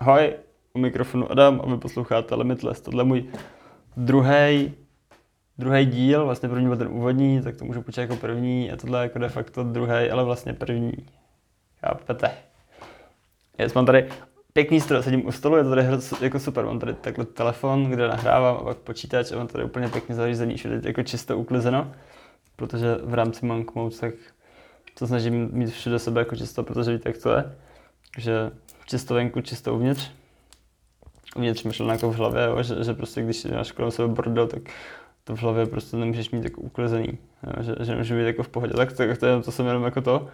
Ahoj, u mikrofonu Adam a vy posloucháte Limitless. Tohle je můj druhý druhý díl, vlastně první byl ten úvodní, tak to můžu počítat jako první a tohle je jako de facto druhý, ale vlastně první. Chápete? Yes, mám tady pěkný stroj, sedím u stolu, je to tady jako super, mám tady takhle telefon, kde nahrávám a pak počítač a mám tady úplně pěkně zařízení, všude jako čisto uklizeno, protože v rámci Monk Mode tak to snažím mít všude sebe jako čisto, protože víte, jak to je, že čisto venku, čisto uvnitř. Uvnitř myšleno jako v hlavě, jo, že, že, prostě když máš kolem sebe bordel, tak to v hlavě prostě nemůžeš mít jako uklizený, jo, že, že nemůžeš být jako v pohodě. Tak to, to, to, to jsem jenom jako to.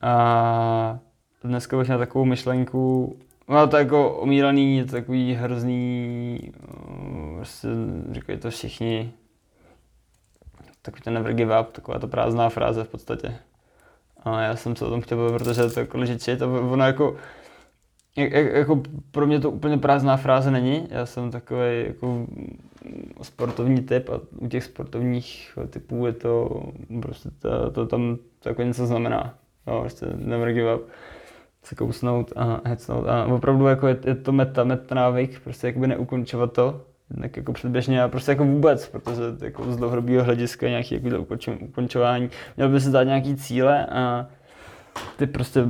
A dneska bych měl takovou myšlenku, no to jako omílaný, je to takový hrozný, prostě říkají to všichni, takový ten never give up, taková ta prázdná fráze v podstatě. A já jsem se o tom chtěl bavit, protože to jako legit a ono jako, jak, jako pro mě to úplně prázdná fráze není. Já jsem takový jako sportovní typ a u těch sportovních typů je to prostě to, to tam to jako něco znamená. Jo, prostě never give up se kousnout a hecnout. A opravdu jako je, je to meta, meta návyk, prostě jakoby neukončovat to, tak jako předběžně a prostě jako vůbec, protože jako z dlouhodobého hlediska nějaký jako ukončování, měl by se dát nějaký cíle a ty prostě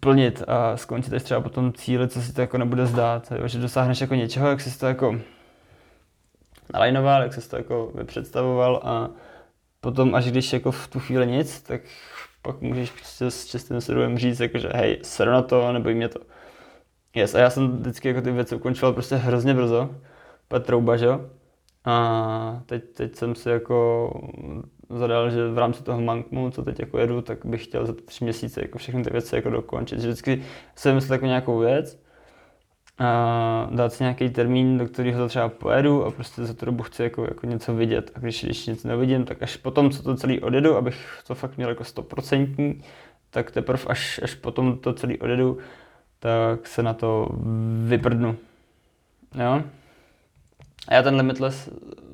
plnit a skončit až třeba po tom cíli, co si to jako nebude zdát, jo? že dosáhneš jako něčeho, jak jsi to jako nalajnoval, jak jsi to jako představoval a potom až když jako v tu chvíli nic, tak pak můžeš prostě s čistým svědomím říct, jako, že hej, seru na to, nebo mě to. Yes, a já jsem vždycky jako ty věci ukončoval prostě hrozně brzo, Petrouba, že jo? A teď, teď jsem si jako zadal, že v rámci toho mankmu, co teď jako jedu, tak bych chtěl za tři měsíce jako všechny ty věci jako dokončit. Vždycky jsem myslel jako nějakou věc, a dát si nějaký termín, do kterého to třeba pojedu a prostě za tu dobu chci jako, jako něco vidět. A když, když nic nevidím, tak až potom, co to celý odjedu, abych to fakt měl jako stoprocentní, tak teprve až, až potom to celý odjedu, tak se na to vyprdnu. Jo? A já ten Limitless,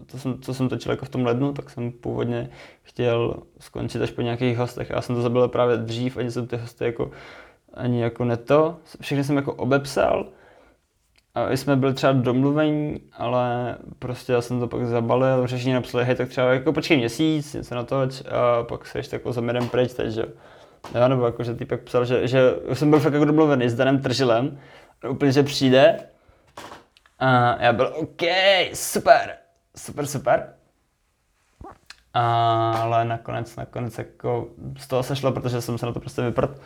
to jsem, co jsem točil jako v tom lednu, tak jsem původně chtěl skončit až po nějakých hostech. Já jsem to zabil právě dřív, ani jsem ty hosty jako ani jako neto. Všechny jsem jako obepsal, a jsme byli třeba domluvení, ale prostě já jsem to pak zabalil, řešení napsali, hej, tak třeba jako počkej měsíc, něco na to, a pak se ještě jako za pryč teď, že jo. nebo jako, že týpek psal, že, že jsem byl fakt jako domluvený s Danem Tržilem, úplně, že přijde, a já byl OK, super, super, super. Ale nakonec, nakonec jako z toho sešlo, protože jsem se na to prostě vyprt.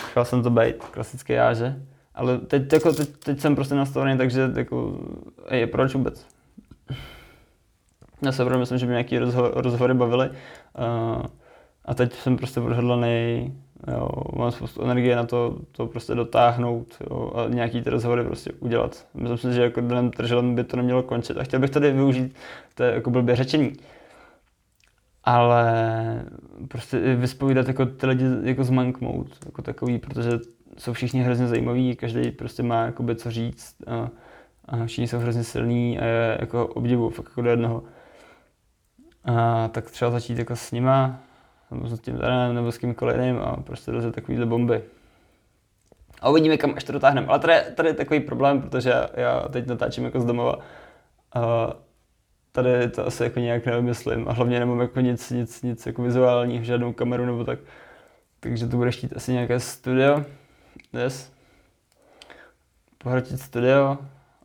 Chtěl jsem to být, klasický já, že? Ale teď, jako, teď, teď jsem prostě nastavený, takže jako, je proč vůbec? Já se opravdu myslím, že mě nějaký rozho- rozhovory bavily. Uh, a teď jsem prostě odhodlaný, jo, mám spoustu energie na to, to prostě dotáhnout jo, a nějaký ty rozhovory prostě udělat. Myslím si, že jako dnem trželem by to nemělo končit. A chtěl bych tady využít, to je jako blbě řečení, ale prostě vyspovídat jako ty lidi jako z monk mode, jako takový, protože jsou všichni hrozně zajímaví, každý prostě má jakoby co říct a, a všichni jsou hrozně silní a je jako obdivu fakt jako do jednoho. A tak třeba začít jako s nima, nebo s tím Danem, nebo s kýmkoliv jiným a prostě rozjet takovýhle bomby. A uvidíme, kam až to dotáhneme. Ale tady, tady je takový problém, protože já, já teď natáčím jako z domova. A tady to asi jako nějak nevymyslím a hlavně nemám jako nic, nic, nic jako vizuálního, žádnou kameru nebo tak. Takže to bude štít asi nějaké studio. Yes. Pohrotit studio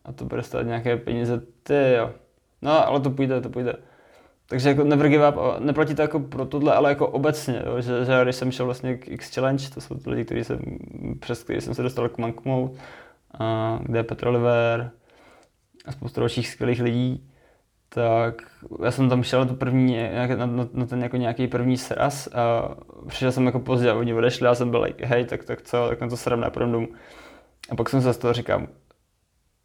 a to bude stát nějaké peníze, ty jo. No, ale to půjde, to půjde. Takže jako never give up, neplatí to jako pro tohle, ale jako obecně, jo, že, že když jsem šel vlastně k X Challenge, to jsou ty lidi, který jsem, přes který jsem se dostal k Mankmou, a kde je Petr Oliver a spoustu dalších skvělých lidí, tak já jsem tam šel na, první, na, na, na ten jako nějaký první sraz a přišel jsem jako pozdě a oni odešli a jsem byl like, hej, tak, tak co, tak na to sram nepůjdem domů. A pak jsem se z toho říkám,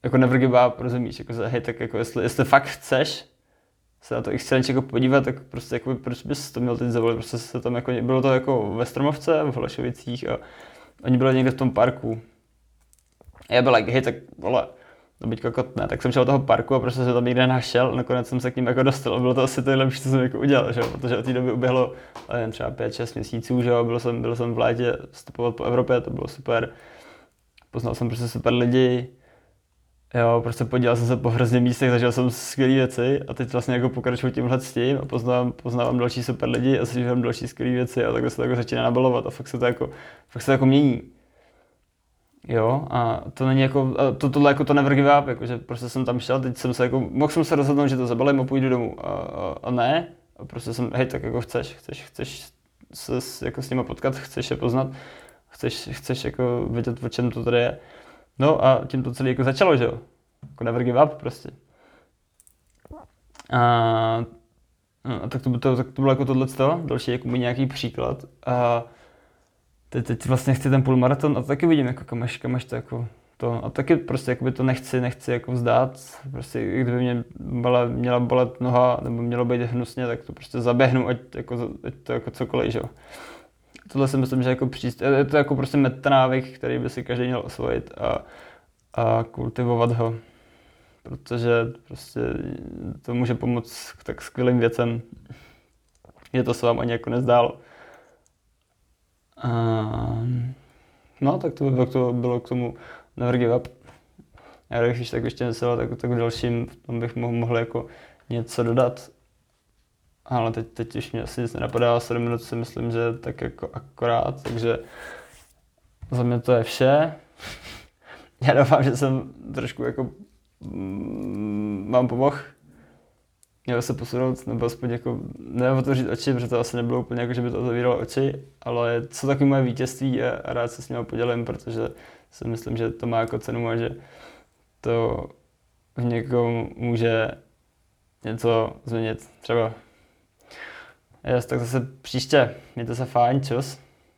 jako never give up, rozumíš, jako hej, tak jako jestli, jestli fakt chceš se na to challenge jako podívat, tak prostě jako, proč bys to měl teď zavolit, prostě se tam jako, bylo to jako ve Stromovce, v Hlašovicích a oni byli někde v tom parku. A já byl like, hej, tak vole, to být kokot ne. Tak jsem šel do toho parku a prostě se tam někde našel, nakonec jsem se k ním jako dostal. Bylo to asi to nejlepší, co jsem jako udělal, že? protože od té doby uběhlo jen třeba 5-6 měsíců, že? Byl, jsem, byl jsem v létě stopovat po Evropě, to bylo super. poznal jsem prostě super lidi, Jo, prostě podíval jsem se po hrozně místech, zažil jsem skvělé věci a teď vlastně jako pokračuju tímhle s tím a poznávám, poznávám další super lidi a zažívám další skvělé věci a takhle se to jako začíná nabalovat a fakt se to jako, fakt se to jako mění. Jo, a to není jako, to, tohle jako to never give up, jako, že prostě jsem tam šel, teď jsem se jako, mohl jsem se rozhodnout, že to zabalím a půjdu domů a, a, a ne, a prostě jsem, hej, tak jako chceš, chceš, chceš se jako s nimi potkat, chceš je poznat, chceš, chceš jako vědět, o čem to tady je, No a tím to celé jako začalo, že jo. Jako never give up prostě. A, no, tak, to, to, tak to bylo jako tohle, další jako nějaký příklad. A teď, teď vlastně chci ten půlmaraton a taky vidím, jako kam až, kam až to jako to, a taky prostě jakoby to nechci, nechci jako vzdát, prostě kdyby mě byla, měla bolet noha nebo mělo být hnusně, tak to prostě zaběhnu, ať, jako, ať to jako cokoliv, že jo tohle si myslím, že jako příst, je to jako prostě metanávyk, který by si každý měl osvojit a, a kultivovat ho. Protože prostě to může pomoct k tak skvělým věcem, že to se vám ani jako nezdálo. A, no, tak to by to bylo k tomu Never Give Up. Já když tak ještě myslel, tak, tak v dalším tom bych mohl, mohl jako něco dodat ale teď, teď už mě asi nic nenapadá, 7 minut si myslím, že tak jako akorát, takže za mě to je vše. Já doufám, že jsem trošku jako mm, mám pomohl. Měl se posunout, nebo aspoň jako neotevřít oči, protože to asi nebylo úplně jako, že by to otevíralo oči, ale co taky moje vítězství a, a rád se s ním podělím, protože si myslím, že to má jako cenu a že to v někom může něco změnit. Třeba Yes, tak zase příště. Mějte se fajn, čus.